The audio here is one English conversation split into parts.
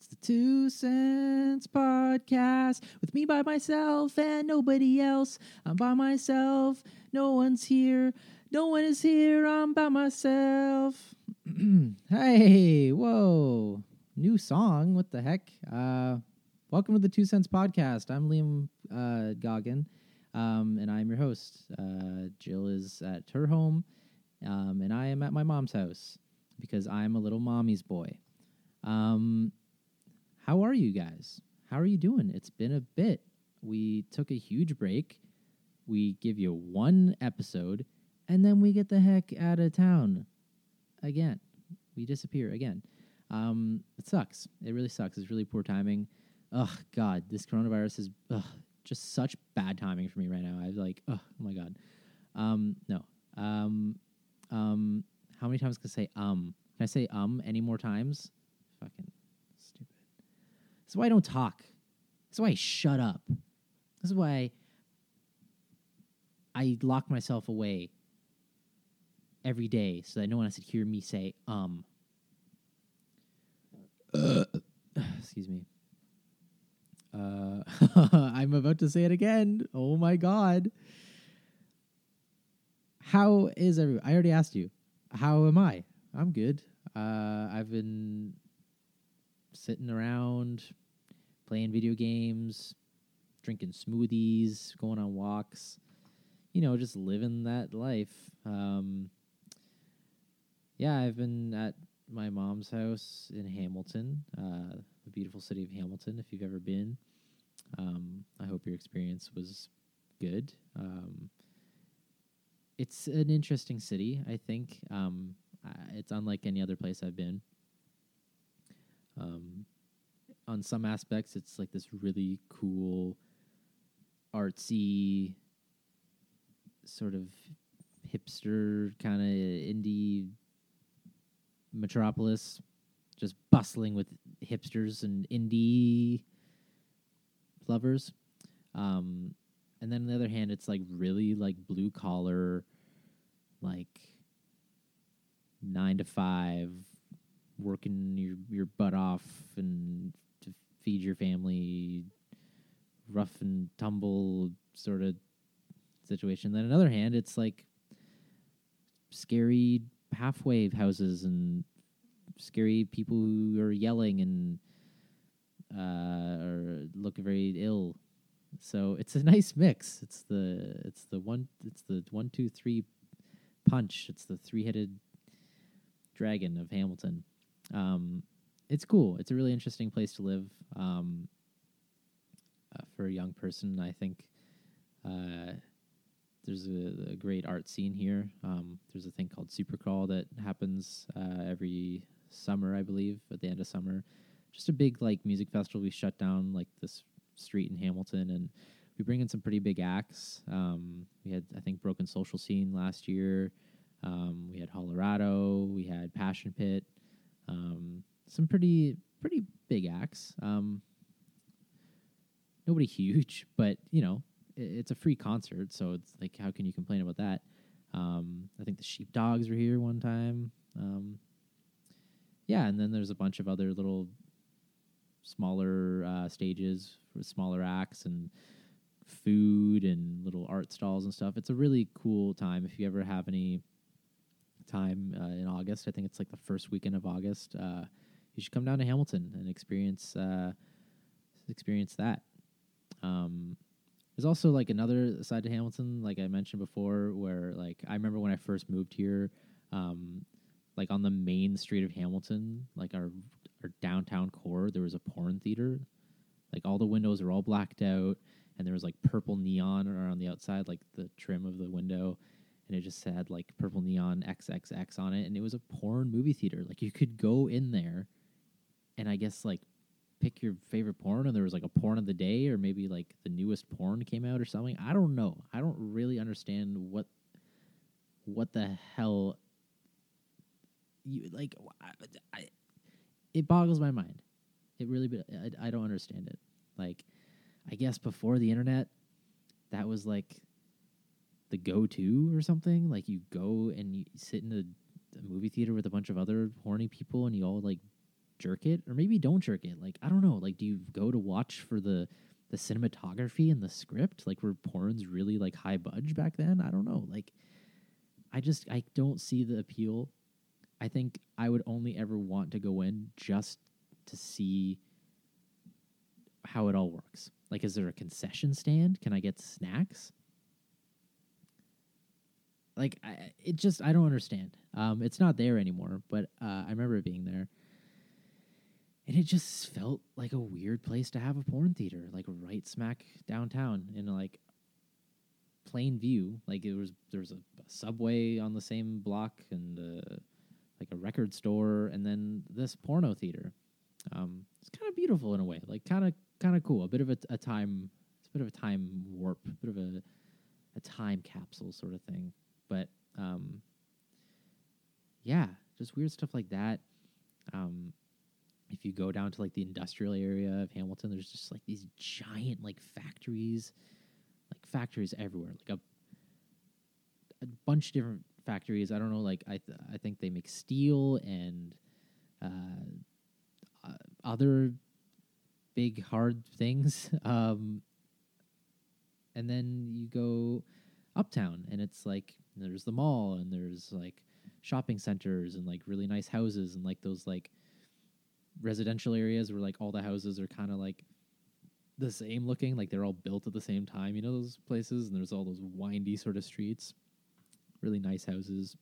It's the Two Cents Podcast with me by myself and nobody else. I'm by myself. No one's here. No one is here. I'm by myself. hey, whoa. New song. What the heck? Uh, welcome to the Two Cents Podcast. I'm Liam uh, Goggin, um, and I'm your host. Uh, Jill is at her home, um, and I am at my mom's house because I'm a little mommy's boy. Um, how are you guys? How are you doing? It's been a bit. We took a huge break. We give you one episode, and then we get the heck out of town again. We disappear again. Um, it sucks. It really sucks. It's really poor timing. Ugh, God, this coronavirus is ugh, just such bad timing for me right now. I was like, oh my God. Um, no. Um, um, how many times can I say um? Can I say um any more times? This is why I don't talk. This is why I shut up. This is why I lock myself away every day so that no one has to hear me say um. Excuse me. Uh, I'm about to say it again. Oh my god. How is everyone? I already asked you. How am I? I'm good. Uh, I've been sitting around, playing video games, drinking smoothies, going on walks. You know, just living that life. Um, yeah, I've been at my mom's house in Hamilton, uh, the beautiful city of Hamilton. If you've ever been, um, I hope your experience was good. Um, it's an interesting city. I think um, it's unlike any other place I've been. Um, on some aspects, it's like this really cool, artsy, sort of hipster kind of indie metropolis, just bustling with hipsters and indie lovers. Um, and then on the other hand, it's like really like blue collar, like nine to five, working your your butt off and to feed your family, rough and tumble sort of situation. Then on the other hand, it's like scary half wave houses and scary people who are yelling and uh, or look very ill. So it's a nice mix. It's the it's the one it's the one two three punch. It's the three headed dragon of Hamilton. Um, it's cool. It's a really interesting place to live um, uh, for a young person. I think uh, there's a, a, great art scene here. Um, there's a thing called Supercrawl that happens uh, every summer, I believe, at the end of summer. Just a big like music festival. We shut down like this street in Hamilton, and we bring in some pretty big acts. Um, we had, I think, Broken Social Scene last year. Um, we had Colorado. We had Passion Pit. Um, some pretty pretty big acts. Um, nobody huge, but you know, it, it's a free concert, so it's like, how can you complain about that? Um, I think the Sheepdogs were here one time. Um, yeah, and then there's a bunch of other little smaller uh, stages for smaller acts and food and little art stalls and stuff. It's a really cool time if you ever have any time uh, in August. I think it's like the first weekend of August. Uh, you should come down to Hamilton and experience uh, experience that. Um, there's also like another side to Hamilton, like I mentioned before, where like I remember when I first moved here, um, like on the main street of Hamilton, like our our downtown core, there was a porn theater. Like all the windows are all blacked out, and there was like purple neon around the outside, like the trim of the window and it just said like purple neon XXX on it, and it was a porn movie theater. Like you could go in there, and I guess like pick your favorite porn, and there was like a porn of the day, or maybe like the newest porn came out or something. I don't know. I don't really understand what what the hell you like. I, I, it boggles my mind. It really, I, I don't understand it. Like, I guess before the internet, that was like the go to or something. Like you go and you sit in a, a, movie theater with a bunch of other horny people and you all like jerk it or maybe don't jerk it. Like I don't know. Like do you go to watch for the the cinematography and the script? Like were porns really like high budge back then? I don't know. Like I just I don't see the appeal. I think I would only ever want to go in just to see how it all works. Like is there a concession stand? Can I get snacks? Like I, it just I don't understand. Um, it's not there anymore, but uh, I remember it being there, and it just felt like a weird place to have a porn theater, like right smack downtown in like plain view. Like it was there was a, a subway on the same block and uh, like a record store, and then this porno theater. Um, it's kind of beautiful in a way, like kind of kind of cool. A bit of a, a time, it's a bit of a time warp, a bit of a a time capsule sort of thing. But um, yeah, just weird stuff like that. Um, if you go down to like the industrial area of Hamilton, there's just like these giant like factories, like factories everywhere, like a a bunch of different factories. I don't know, like I th- I think they make steel and uh, uh, other big hard things. Um, and then you go uptown, and it's like there's the mall, and there's like shopping centers, and like really nice houses, and like those like residential areas where like all the houses are kind of like the same looking, like they're all built at the same time. You know those places, and there's all those windy sort of streets, really nice houses.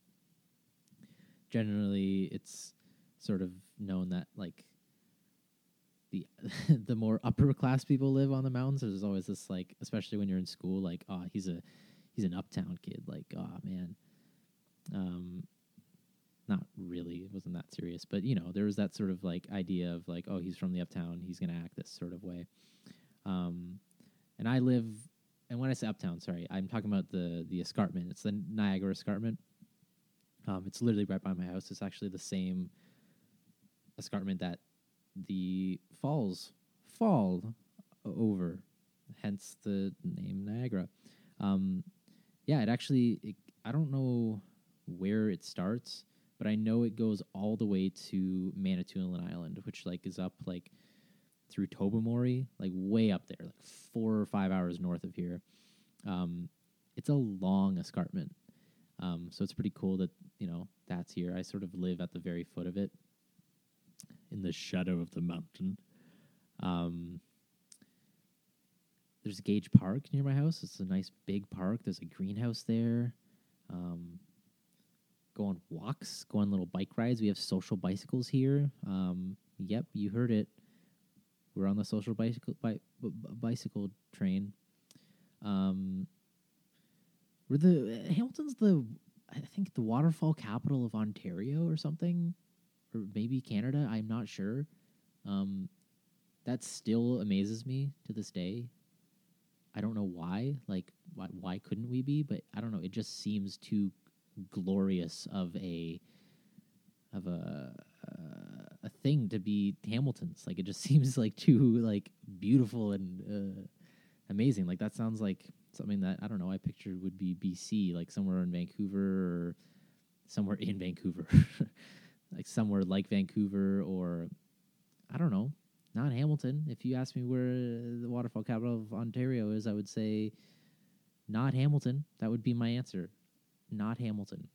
Generally, it's sort of known that like the the more upper class people live on the mountains. There's always this like, especially when you're in school, like, oh, he's a he's an uptown kid. Like, oh man, um, not really. It wasn't that serious, but you know, there was that sort of like idea of like, oh, he's from the uptown. He's gonna act this sort of way. Um, and I live, and when I say uptown, sorry, I'm talking about the the escarpment. It's the Niagara Escarpment. Um, it's literally right by my house. It's actually the same escarpment that the falls fall over, hence the name Niagara. Um, yeah, it actually, it, I don't know where it starts, but I know it goes all the way to Manitoulin Island, which like is up like through Tobermory, like way up there, like four or five hours north of here. Um, it's a long escarpment, um, so it's pretty cool that you know that's here. I sort of live at the very foot of it, in the shadow of the mountain. Um, there's Gage Park near my house. It's a nice big park. There's a greenhouse there. Um, go on walks, go on little bike rides. We have social bicycles here. Um, yep, you heard it. We're on the social bicycle bi- b- bicycle train. Um, we're the Hamilton's the I think the waterfall capital of Ontario or something, or maybe Canada. I'm not sure. Um, that still amazes me to this day. I don't know why. Like, why, why couldn't we be? But I don't know. It just seems too glorious of a of a uh, a thing to be Hamilton's. Like, it just seems like too like beautiful and uh, amazing. Like that sounds like something that I don't know. I pictured would be BC, like somewhere in Vancouver or somewhere in Vancouver, like somewhere like Vancouver or I don't know, not Hamilton. If you ask me where the waterfall capital of Ontario is, I would say not Hamilton. That would be my answer. Not Hamilton.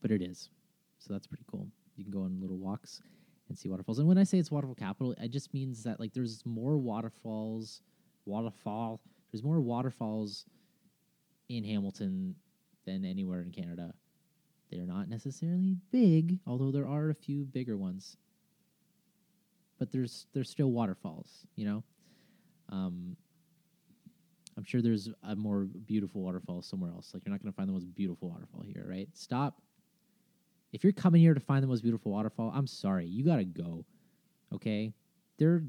But it is. So that's pretty cool. You can go on little walks and see waterfalls. And when I say it's waterfall capital, it just means that like there's more waterfalls, waterfall, there's more waterfalls in Hamilton than anywhere in Canada. They're not necessarily big, although there are a few bigger ones but there's there's still waterfalls, you know. Um, I'm sure there's a more beautiful waterfall somewhere else. Like you're not going to find the most beautiful waterfall here, right? Stop. If you're coming here to find the most beautiful waterfall, I'm sorry, you got to go. Okay? They're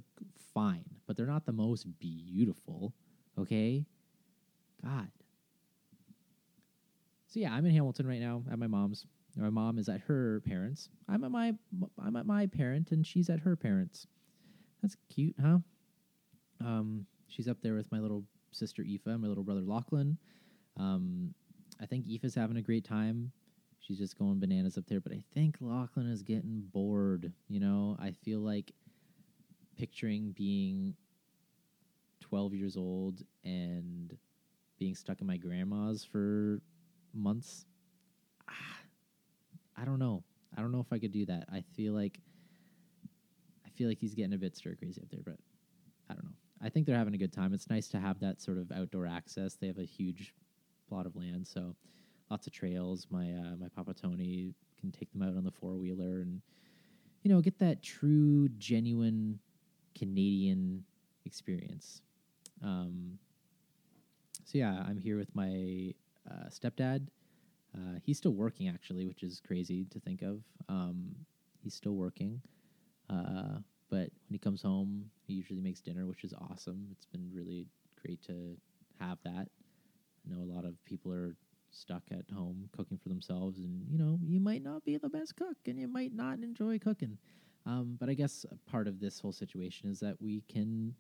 fine, but they're not the most beautiful, okay? God. So yeah, I'm in Hamilton right now at my mom's. My mom is at her parents. I'm at my I'm at my parent, and she's at her parents. That's cute, huh? Um, she's up there with my little sister Aoife and my little brother Lachlan. Um, I think Aoife's having a great time. she's just going bananas up there. But I think Lachlan is getting bored. You know, I feel like picturing being 12 years old and being stuck in my grandma's for months. Ah, I don't know. I don't know if I could do that. I feel like I feel like he's getting a bit stir crazy up there, but I don't know. I think they're having a good time. It's nice to have that sort of outdoor access. They have a huge plot of land, so lots of trails. My uh, my Papa Tony can take them out on the four wheeler and you know get that true, genuine Canadian experience. Um, so yeah, I'm here with my uh, stepdad. Uh, he's still working actually, which is crazy to think of. Um, he's still working, uh, but when he comes home, he usually makes dinner, which is awesome. It's been really great to have that. I know a lot of people are stuck at home cooking for themselves, and you know you might not be the best cook, and you might not enjoy cooking. Um, but I guess part of this whole situation is that we can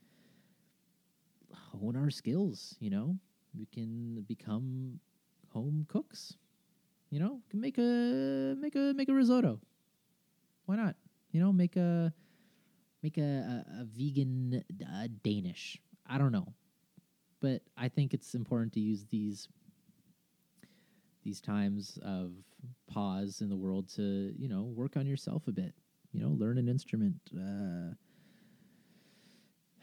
hone our skills. You know, we can become home cooks. You know, can make a make a make a risotto. Why not? You know, make a make a a, a vegan uh, Danish. I don't know, but I think it's important to use these these times of pause in the world to you know work on yourself a bit. You know, learn an instrument. Uh,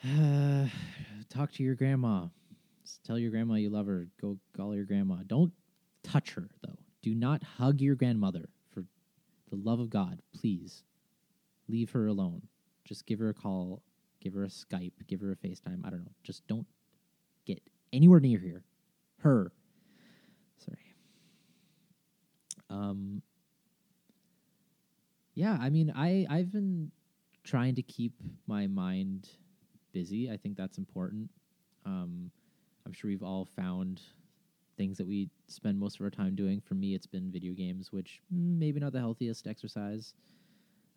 uh, talk to your grandma. Just tell your grandma you love her. Go call your grandma. Don't touch her though. Do not hug your grandmother for the love of God, please. Leave her alone. Just give her a call, give her a Skype, give her a FaceTime. I don't know. Just don't get anywhere near here. Her. Sorry. Um Yeah, I mean, I I've been trying to keep my mind busy. I think that's important. Um I'm sure we've all found things that we spend most of our time doing. For me, it's been video games, which maybe not the healthiest exercise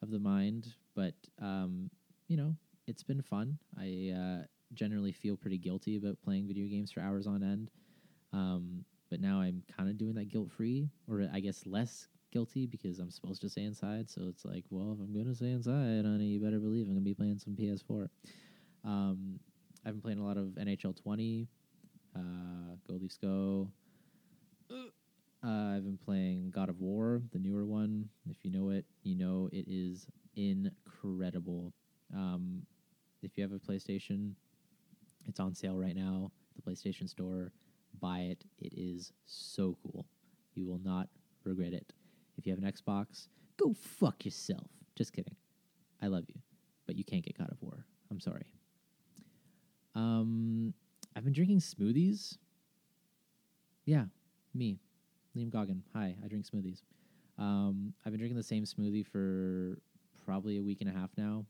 of the mind, but um, you know, it's been fun. I uh, generally feel pretty guilty about playing video games for hours on end, um, but now I'm kind of doing that guilt free, or I guess less guilty because I'm supposed to stay inside. So it's like, well, if I'm gonna stay inside, honey, you better believe I'm gonna be playing some PS4. Um, I've been playing a lot of NHL 20, uh, Go Leafs Go. Uh, I've been playing God of War, the newer one. If you know it, you know it is incredible. Um, if you have a PlayStation, it's on sale right now. The PlayStation Store. Buy it. It is so cool. You will not regret it. If you have an Xbox, go fuck yourself. Just kidding. I love you, but you can't get God of War. I'm sorry. Um, I've been drinking smoothies. Yeah, me, Liam Goggin. Hi, I drink smoothies. Um, I've been drinking the same smoothie for probably a week and a half now.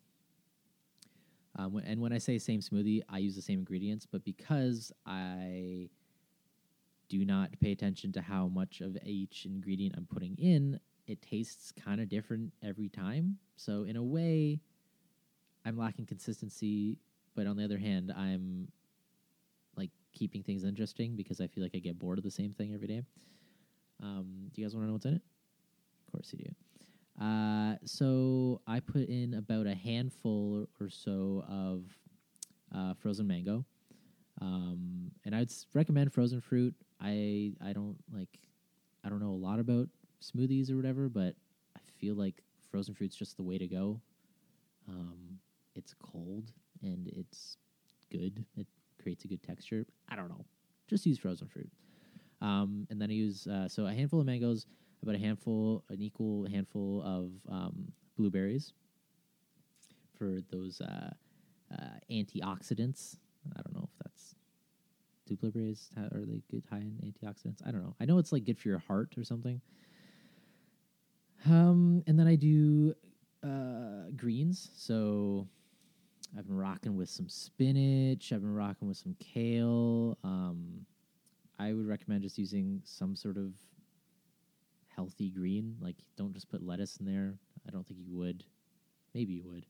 Um, and when I say same smoothie, I use the same ingredients, but because I do not pay attention to how much of each ingredient I'm putting in, it tastes kind of different every time. So in a way, I'm lacking consistency, but on the other hand, I'm like keeping things interesting because I feel like I get bored of the same thing every day. Um, do you guys want to know what's in it? Of course you do. Uh, so I put in about a handful or so of uh, frozen mango, um, and I'd recommend frozen fruit. I I don't like I don't know a lot about smoothies or whatever, but I feel like frozen fruit's just the way to go. Um, it's cold and it's good. It creates a good texture. I don't know. Just use frozen fruit. Um, and then I use uh, so a handful of mangoes, about a handful, an equal handful of um, blueberries for those uh, uh, antioxidants. I don't know if that's do blueberries are they good high in antioxidants? I don't know. I know it's like good for your heart or something. Um, and then I do uh, greens. So I've been rocking with some spinach. I've been rocking with some kale. Um, I would recommend just using some sort of healthy green. Like, don't just put lettuce in there. I don't think you would. Maybe you would.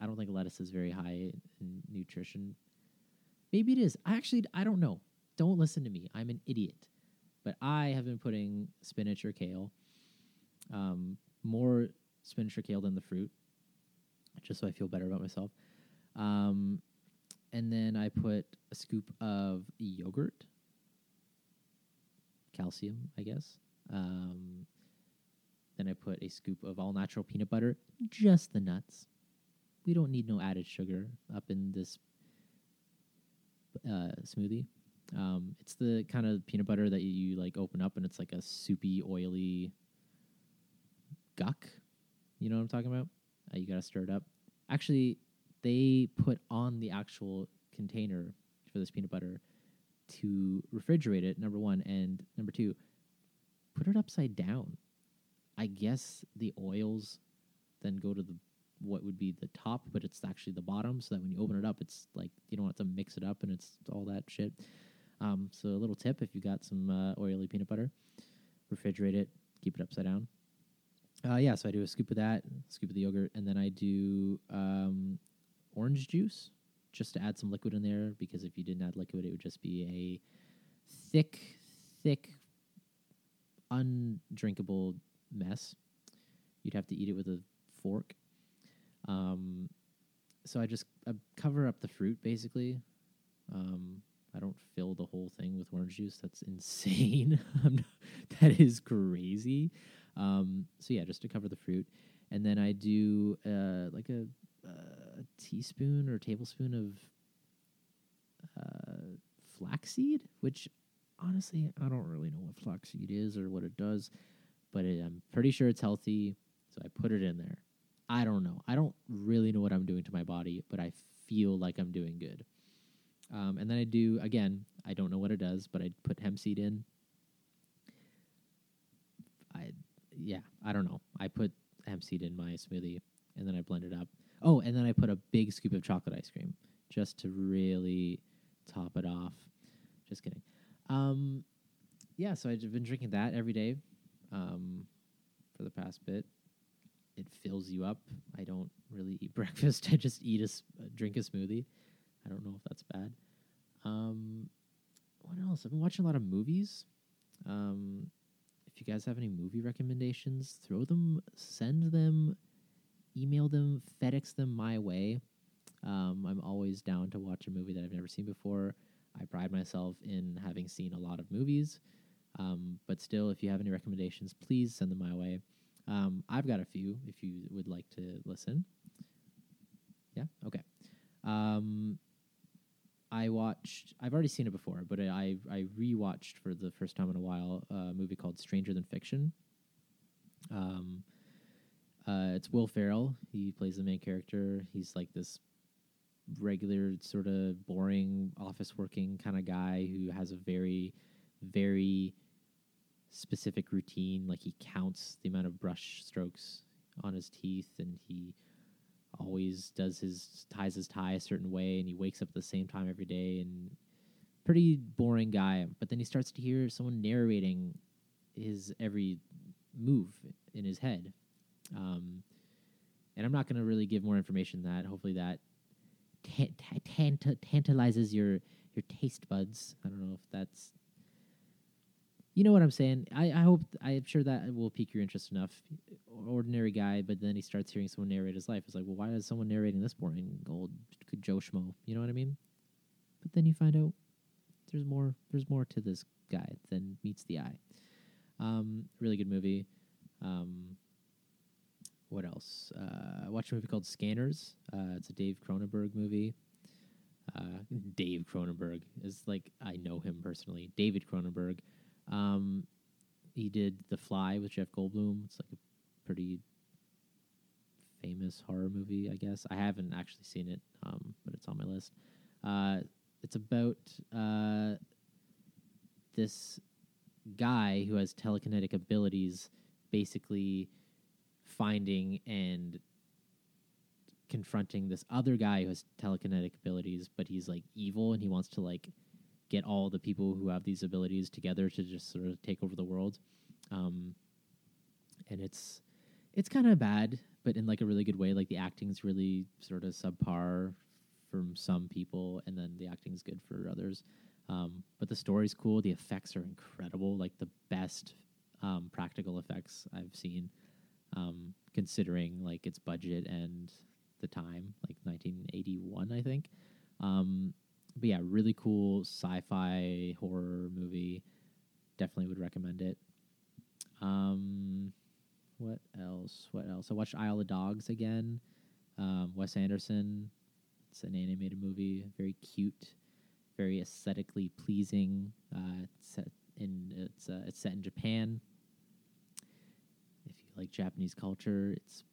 I don't think lettuce is very high in nutrition. Maybe it is. I actually I don't know. Don't listen to me. I'm an idiot. But I have been putting spinach or kale Um, more spinach or kale than the fruit, just so I feel better about myself. Um, and then I put a scoop of yogurt, calcium, I guess. Um, then I put a scoop of all natural peanut butter, just the nuts. We don't need no added sugar up in this uh, smoothie. Um, it's the kind of peanut butter that you, like open up and it's like a soupy, oily guck. You know what I'm talking about? Uh, you got to stir it up. Actually, they put on the actual container for this peanut butter to refrigerate it, number one. And number two, put it upside down. I guess the oils then go to the what would be the top, but it's actually the bottom, so that when you open it up, it's like you don't have to mix it up and it's all that shit. Um, so a little tip: if you got some uh, oily peanut butter, refrigerate it, keep it upside down. Uh, yeah, so I do a scoop of that, scoop of the yogurt, and then I do um, orange juice just to add some liquid in there because if you didn't add liquid, it would just be a thick, thick, undrinkable mess. You'd have to eat it with a fork. Um, so I just I cover up the fruit basically. Um, I don't fill the whole thing with orange juice. That's insane. that is crazy. Um, so yeah, just to cover the fruit, and then I do uh, like a, a teaspoon or tablespoon of uh, flaxseed, which honestly I don't really know what flaxseed is or what it does, but it, I'm pretty sure it's healthy, so I put it in there. I don't know. I don't really know what I'm doing to my body, but I feel like I'm doing good. Um, and then I do again. I don't know what it does, but I put hemp seed in. I yeah, I don't know. I put hemp seed in my smoothie, and then I blend it up. Oh, and then I put a big scoop of chocolate ice cream just to really top it off. Just kidding. Um, yeah, so I've been drinking that every day um, for the past bit it fills you up. I don't really eat breakfast. I just eat a uh, drink a smoothie. I don't know if that's bad. Um, what else? I've been watching a lot of movies. Um, if you guys have any movie recommendations, throw them, send them, email them, FedEx them my way. Um, I'm always down to watch a movie that I've never seen before. I pride myself in having seen a lot of movies. Um, but still, if you have any recommendations, please send them my way. Um, I've got a few if you would like to listen. Yeah, okay. Um, I watched. I've already seen it before, but I I rewatched for the first time in a while a movie called Stranger Than Fiction. Um, uh, it's Will Ferrell. He plays the main character. He's like this regular, sort of boring office working kind of guy who has a very, very specific routine. Like he counts the amount of brush strokes on his teeth, and he always does his ties his tie a certain way, and he wakes up at the same time every day. And pretty boring guy. But then he starts to hear someone narrating his every move in his head. Um, and I'm not going to really give more information than that. Hopefully that ta- ta- tant- tantalizes your your taste buds. I don't know if that's you know what I'm saying. I, I hope I'm sure that will pique your interest enough. Ordinary guy, but then he starts hearing someone narrate his life. It's like, well, why is someone narrating this boring old Joe Schmo? You know what I mean? But then you find out there's more. There's more to this guy than meets the eye. Um, really good movie. Um, what else? Uh, I watched a movie called Scanners. Uh, it's a Dave Cronenberg movie. Uh, Dave Cronenberg is like I know him personally. David Cronenberg. Um, he did The Fly with Jeff Goldblum. It's like a pretty famous horror movie, I guess. I haven't actually seen it, um, but it's on my list. Uh, it's about uh, this guy who has telekinetic abilities, basically finding and confronting this other guy who has telekinetic abilities, but he's like evil and he wants to like get all the people who have these abilities together to just sort of take over the world. Um, and it's it's kind of bad, but in like a really good way. Like the acting's really sort of subpar from some people, and then the acting's good for others. Um, but the story's cool. The effects are incredible. Like the best um, practical effects I've seen, um, considering like its budget and the time, like 1981, I think. Um, but yeah, really cool sci-fi horror movie. Definitely would recommend it. Um, what else? What else? I watched Isle of Dogs again. Um, Wes Anderson. It's an animated movie, very cute, very aesthetically pleasing. Uh, it's set in it's uh, it's set in Japan. Like Japanese culture, it's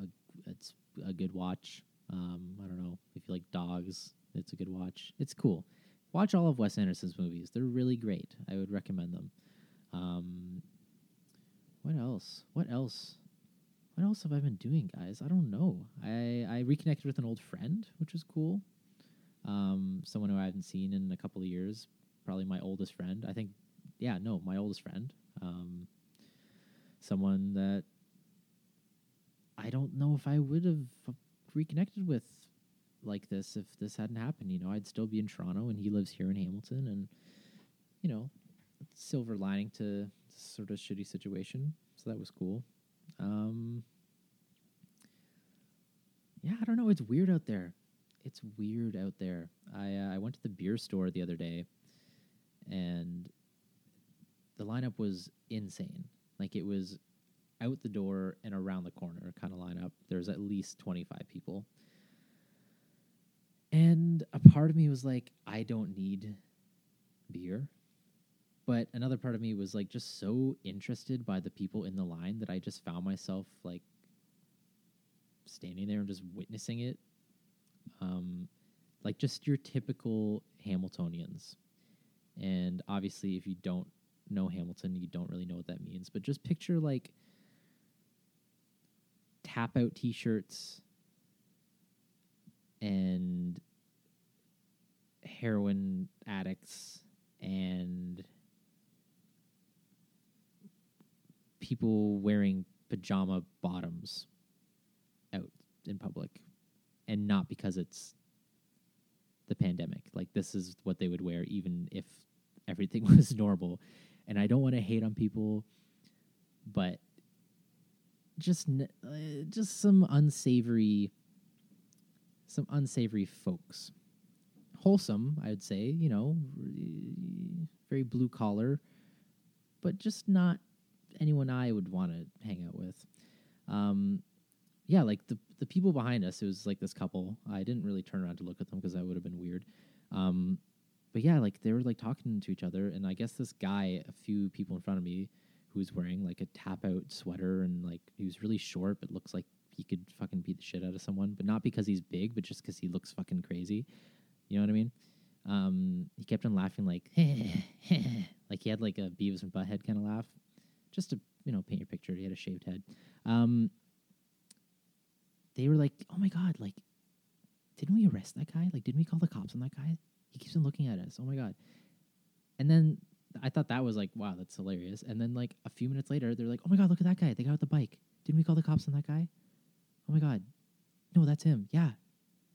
a it's a good watch. Um, I don't know if you like dogs, it's a good watch. It's cool. Watch all of Wes Anderson's movies; they're really great. I would recommend them. Um, what else? What else? What else have I been doing, guys? I don't know. I I reconnected with an old friend, which was cool. Um, someone who I haven't seen in a couple of years, probably my oldest friend. I think, yeah, no, my oldest friend. Um, someone that I don't know if I would have reconnected with like this if this hadn't happened. You know, I'd still be in Toronto, and he lives here in Hamilton, and you know, silver lining to sort of shitty situation. So that was cool. Um, yeah, I don't know. It's weird out there. It's weird out there. I uh, I went to the beer store the other day, and the lineup was insane. Like it was out the door and around the corner kind of lineup. There's at least 25 people. And a part of me was like, I don't need beer. But another part of me was like just so interested by the people in the line that I just found myself like standing there and just witnessing it. Um, like just your typical Hamiltonians. And obviously, if you don't know Hamilton, you don't really know what that means. But just picture like tap out t shirts and heroin addicts and people wearing pajama bottoms out in public and not because it's the pandemic like this is what they would wear even if everything was normal and i don't want to hate on people but just uh, just some unsavory some unsavory folks. Wholesome i would say you know very blue collar but just not anyone i would want to hang out with. Um yeah like the the people behind us it was like this couple. I didn't really turn around to look at them because that would have been weird. Um but yeah like they were like talking to each other and i guess this guy a few people in front of me who was wearing like a tap out sweater and like he was really short but looks like he could fucking beat the shit out of someone but not because he's big but just because he looks fucking crazy. You know what i mean? Um he kept on laughing like like he had like a beavis and butthead kind of laugh. Just to you know paint your picture he had a shaved head. Um they were like oh my god like didn't we arrest that guy? Like didn't we call the cops on that guy he keeps on looking at us oh my god and then I thought that was like, wow, that's hilarious. And then like a few minutes later, they're like, oh my god, look at that guy. The guy with the bike. Didn't we call the cops on that guy? Oh my god, no, that's him. Yeah,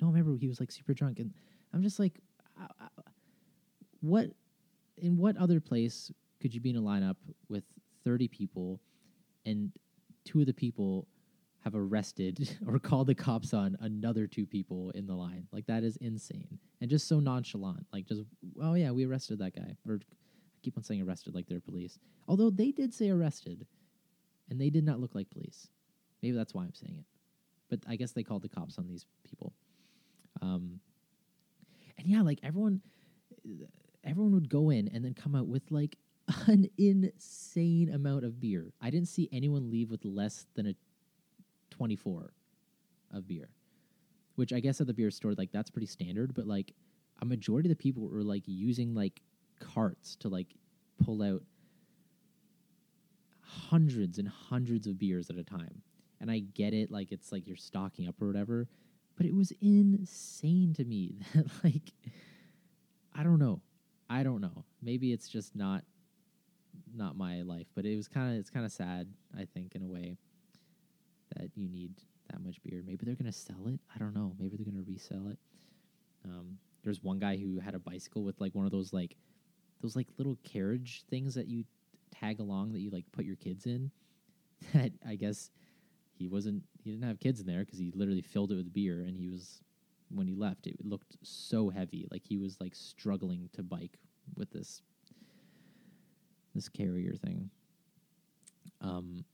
no, I remember he was like super drunk, and I'm just like, what? In what other place could you be in a lineup with 30 people, and two of the people have arrested or called the cops on another two people in the line? Like that is insane, and just so nonchalant. Like just, oh yeah, we arrested that guy, or keep on saying arrested like they're police. Although they did say arrested, and they did not look like police. Maybe that's why I'm saying it. But I guess they called the cops on these people. Um, and yeah, like everyone, everyone would go in and then come out with like an insane amount of beer. I didn't see anyone leave with less than a 24 of beer, which I guess at the beer store, like that's pretty standard. But like a majority of the people were like using like carts to like pull out hundreds and hundreds of beers at a time. And I get it, like it's like you're stocking up or whatever, but it was insane to me that like I don't know. I don't know. Maybe it's just not not my life, but it was kind of it's kind of sad, I think in a way that you need that much beer. Maybe they're to sell it. I don't know. Maybe they're to resell it. Um, there's one guy who had a bicycle with like one of those like those like little carriage things that you tag along that you like put your kids in. That I guess he wasn't. He didn't have kids in there because he literally filled it with beer, and he was when he left. It looked so heavy, like he was like struggling to bike with this this carrier thing. Um.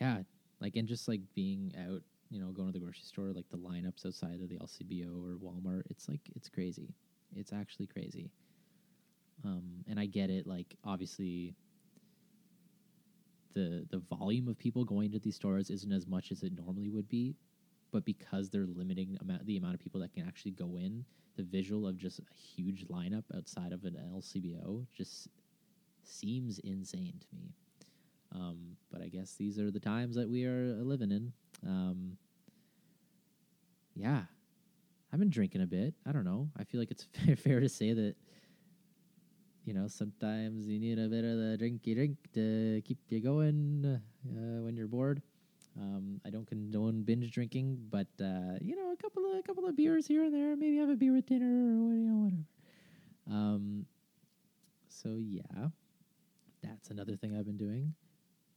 Yeah, like and just like being out, you know, going to the grocery store, like the lineups outside of the LCBO or Walmart. It's like it's crazy. It's actually crazy. Um, and I get it. Like obviously, the the volume of people going to these stores isn't as much as it normally would be, but because they're limiting amount, the amount of people that can actually go in, the visual of just a huge lineup outside of an LCBO just seems insane to me. Um, but I guess these are the times that we are living in. Um, yeah, I've been drinking a bit. I don't know. I feel like it's fair to say that you know sometimes you need a bit of the drinky drink to keep you going uh, when you're bored. Um, I don't condone binge drinking, but uh, you know a couple of a couple of beers here and there. Maybe have a beer with dinner or you know whatever. Um, so yeah, that's another thing I've been doing.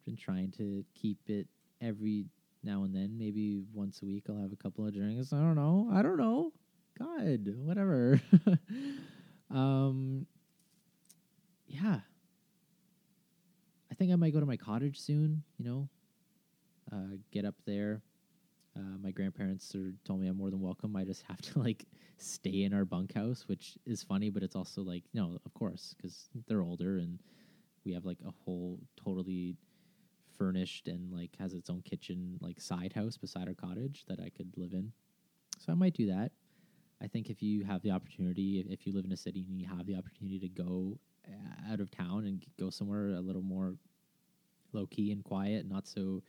Been trying to keep it every now and then. Maybe once a week I'll have a couple of drinks. I don't know. I don't know. God, whatever. um, yeah. I think I might go to my cottage soon. You know, uh, get up there. Uh, my grandparents are told me I'm more than welcome. I just have to like stay in our bunkhouse, which is funny, but it's also like no, of course, because they're older and we have like a whole totally furnished and like has its own kitchen like side house beside our cottage that I could live in. So I might do that. I think if you have the opportunity, if, if you live in a city and you have the opportunity to go uh, out of town and go somewhere a little more low key and quiet, not so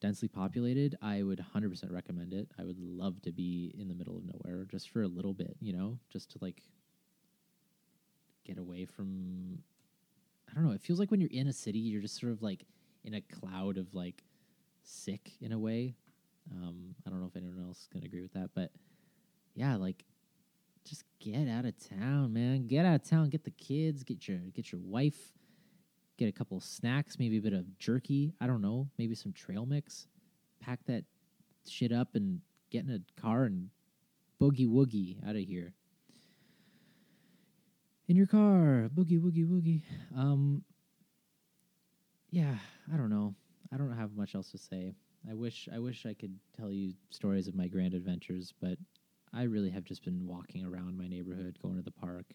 densely populated, I would 100% recommend it. I would love to be in the middle of nowhere just for a little bit, you know, just to like get away from. I don't know. It feels like when you're in a city, you're just sort of like in a cloud of like sick in a way. Um, I don't know if anyone else can agree with that, but yeah, like just get out of town, man. Get out of town. Get the kids. Get your get your wife. Get a couple snacks. Maybe a bit of jerky. I don't know. Maybe some trail mix. Pack that shit up and get in a car and boogie woogie out of here. In your car, boogie woogie woogie. Um, yeah, I don't know. I don't have much else to say. I wish I wish I could tell you stories of my grand adventures, but I really have just been walking around my neighborhood, going to the park,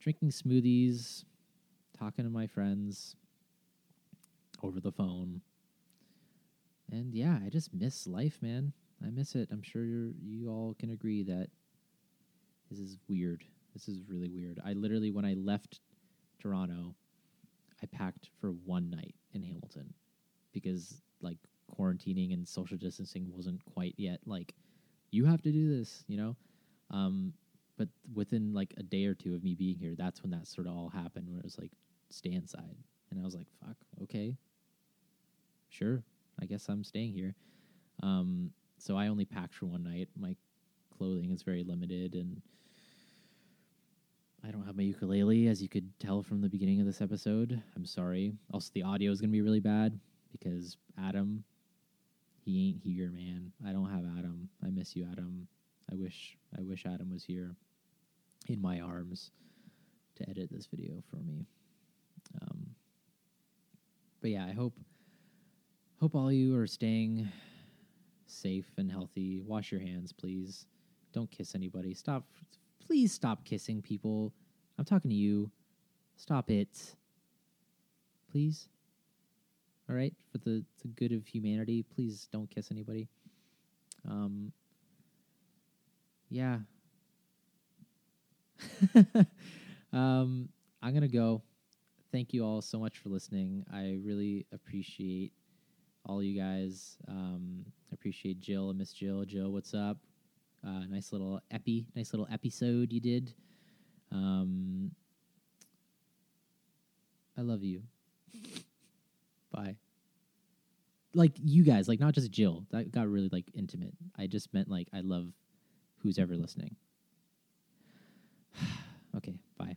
drinking smoothies, talking to my friends over the phone. And yeah, I just miss life, man. I miss it. I'm sure you you all can agree that this is weird. This is really weird. I literally when I left Toronto, I packed for one night in Hamilton because like quarantining and social distancing wasn't quite yet like you have to do this, you know. Um, but within like a day or two of me being here, that's when that sort of all happened. Where it was like stay inside, and I was like, "Fuck, okay, sure, I guess I'm staying here." Um, so I only packed for one night. My clothing is very limited, and I don't have my ukulele, as you could tell from the beginning of this episode. I'm sorry. Also, the audio is going to be really bad because Adam, he ain't here, man. I don't have Adam. I miss you, Adam. I wish I wish Adam was here in my arms to edit this video for me. Um, but yeah, I hope hope all you are staying safe and healthy. Wash your hands, please. Don't kiss anybody. Stop please stop kissing people. I'm talking to you. Stop it. Please. All right, for the, the good of humanity, please don't kiss anybody. Um, yeah. um, I'm gonna go. Thank you all so much for listening. I really appreciate all you guys. Um, appreciate Jill and Miss Jill. Jill, what's up? Uh, nice little epi, nice little episode you did. Um, I love you. Bye. Like you guys, like not just Jill. That got really like intimate. I just meant like I love who's ever listening. okay, bye.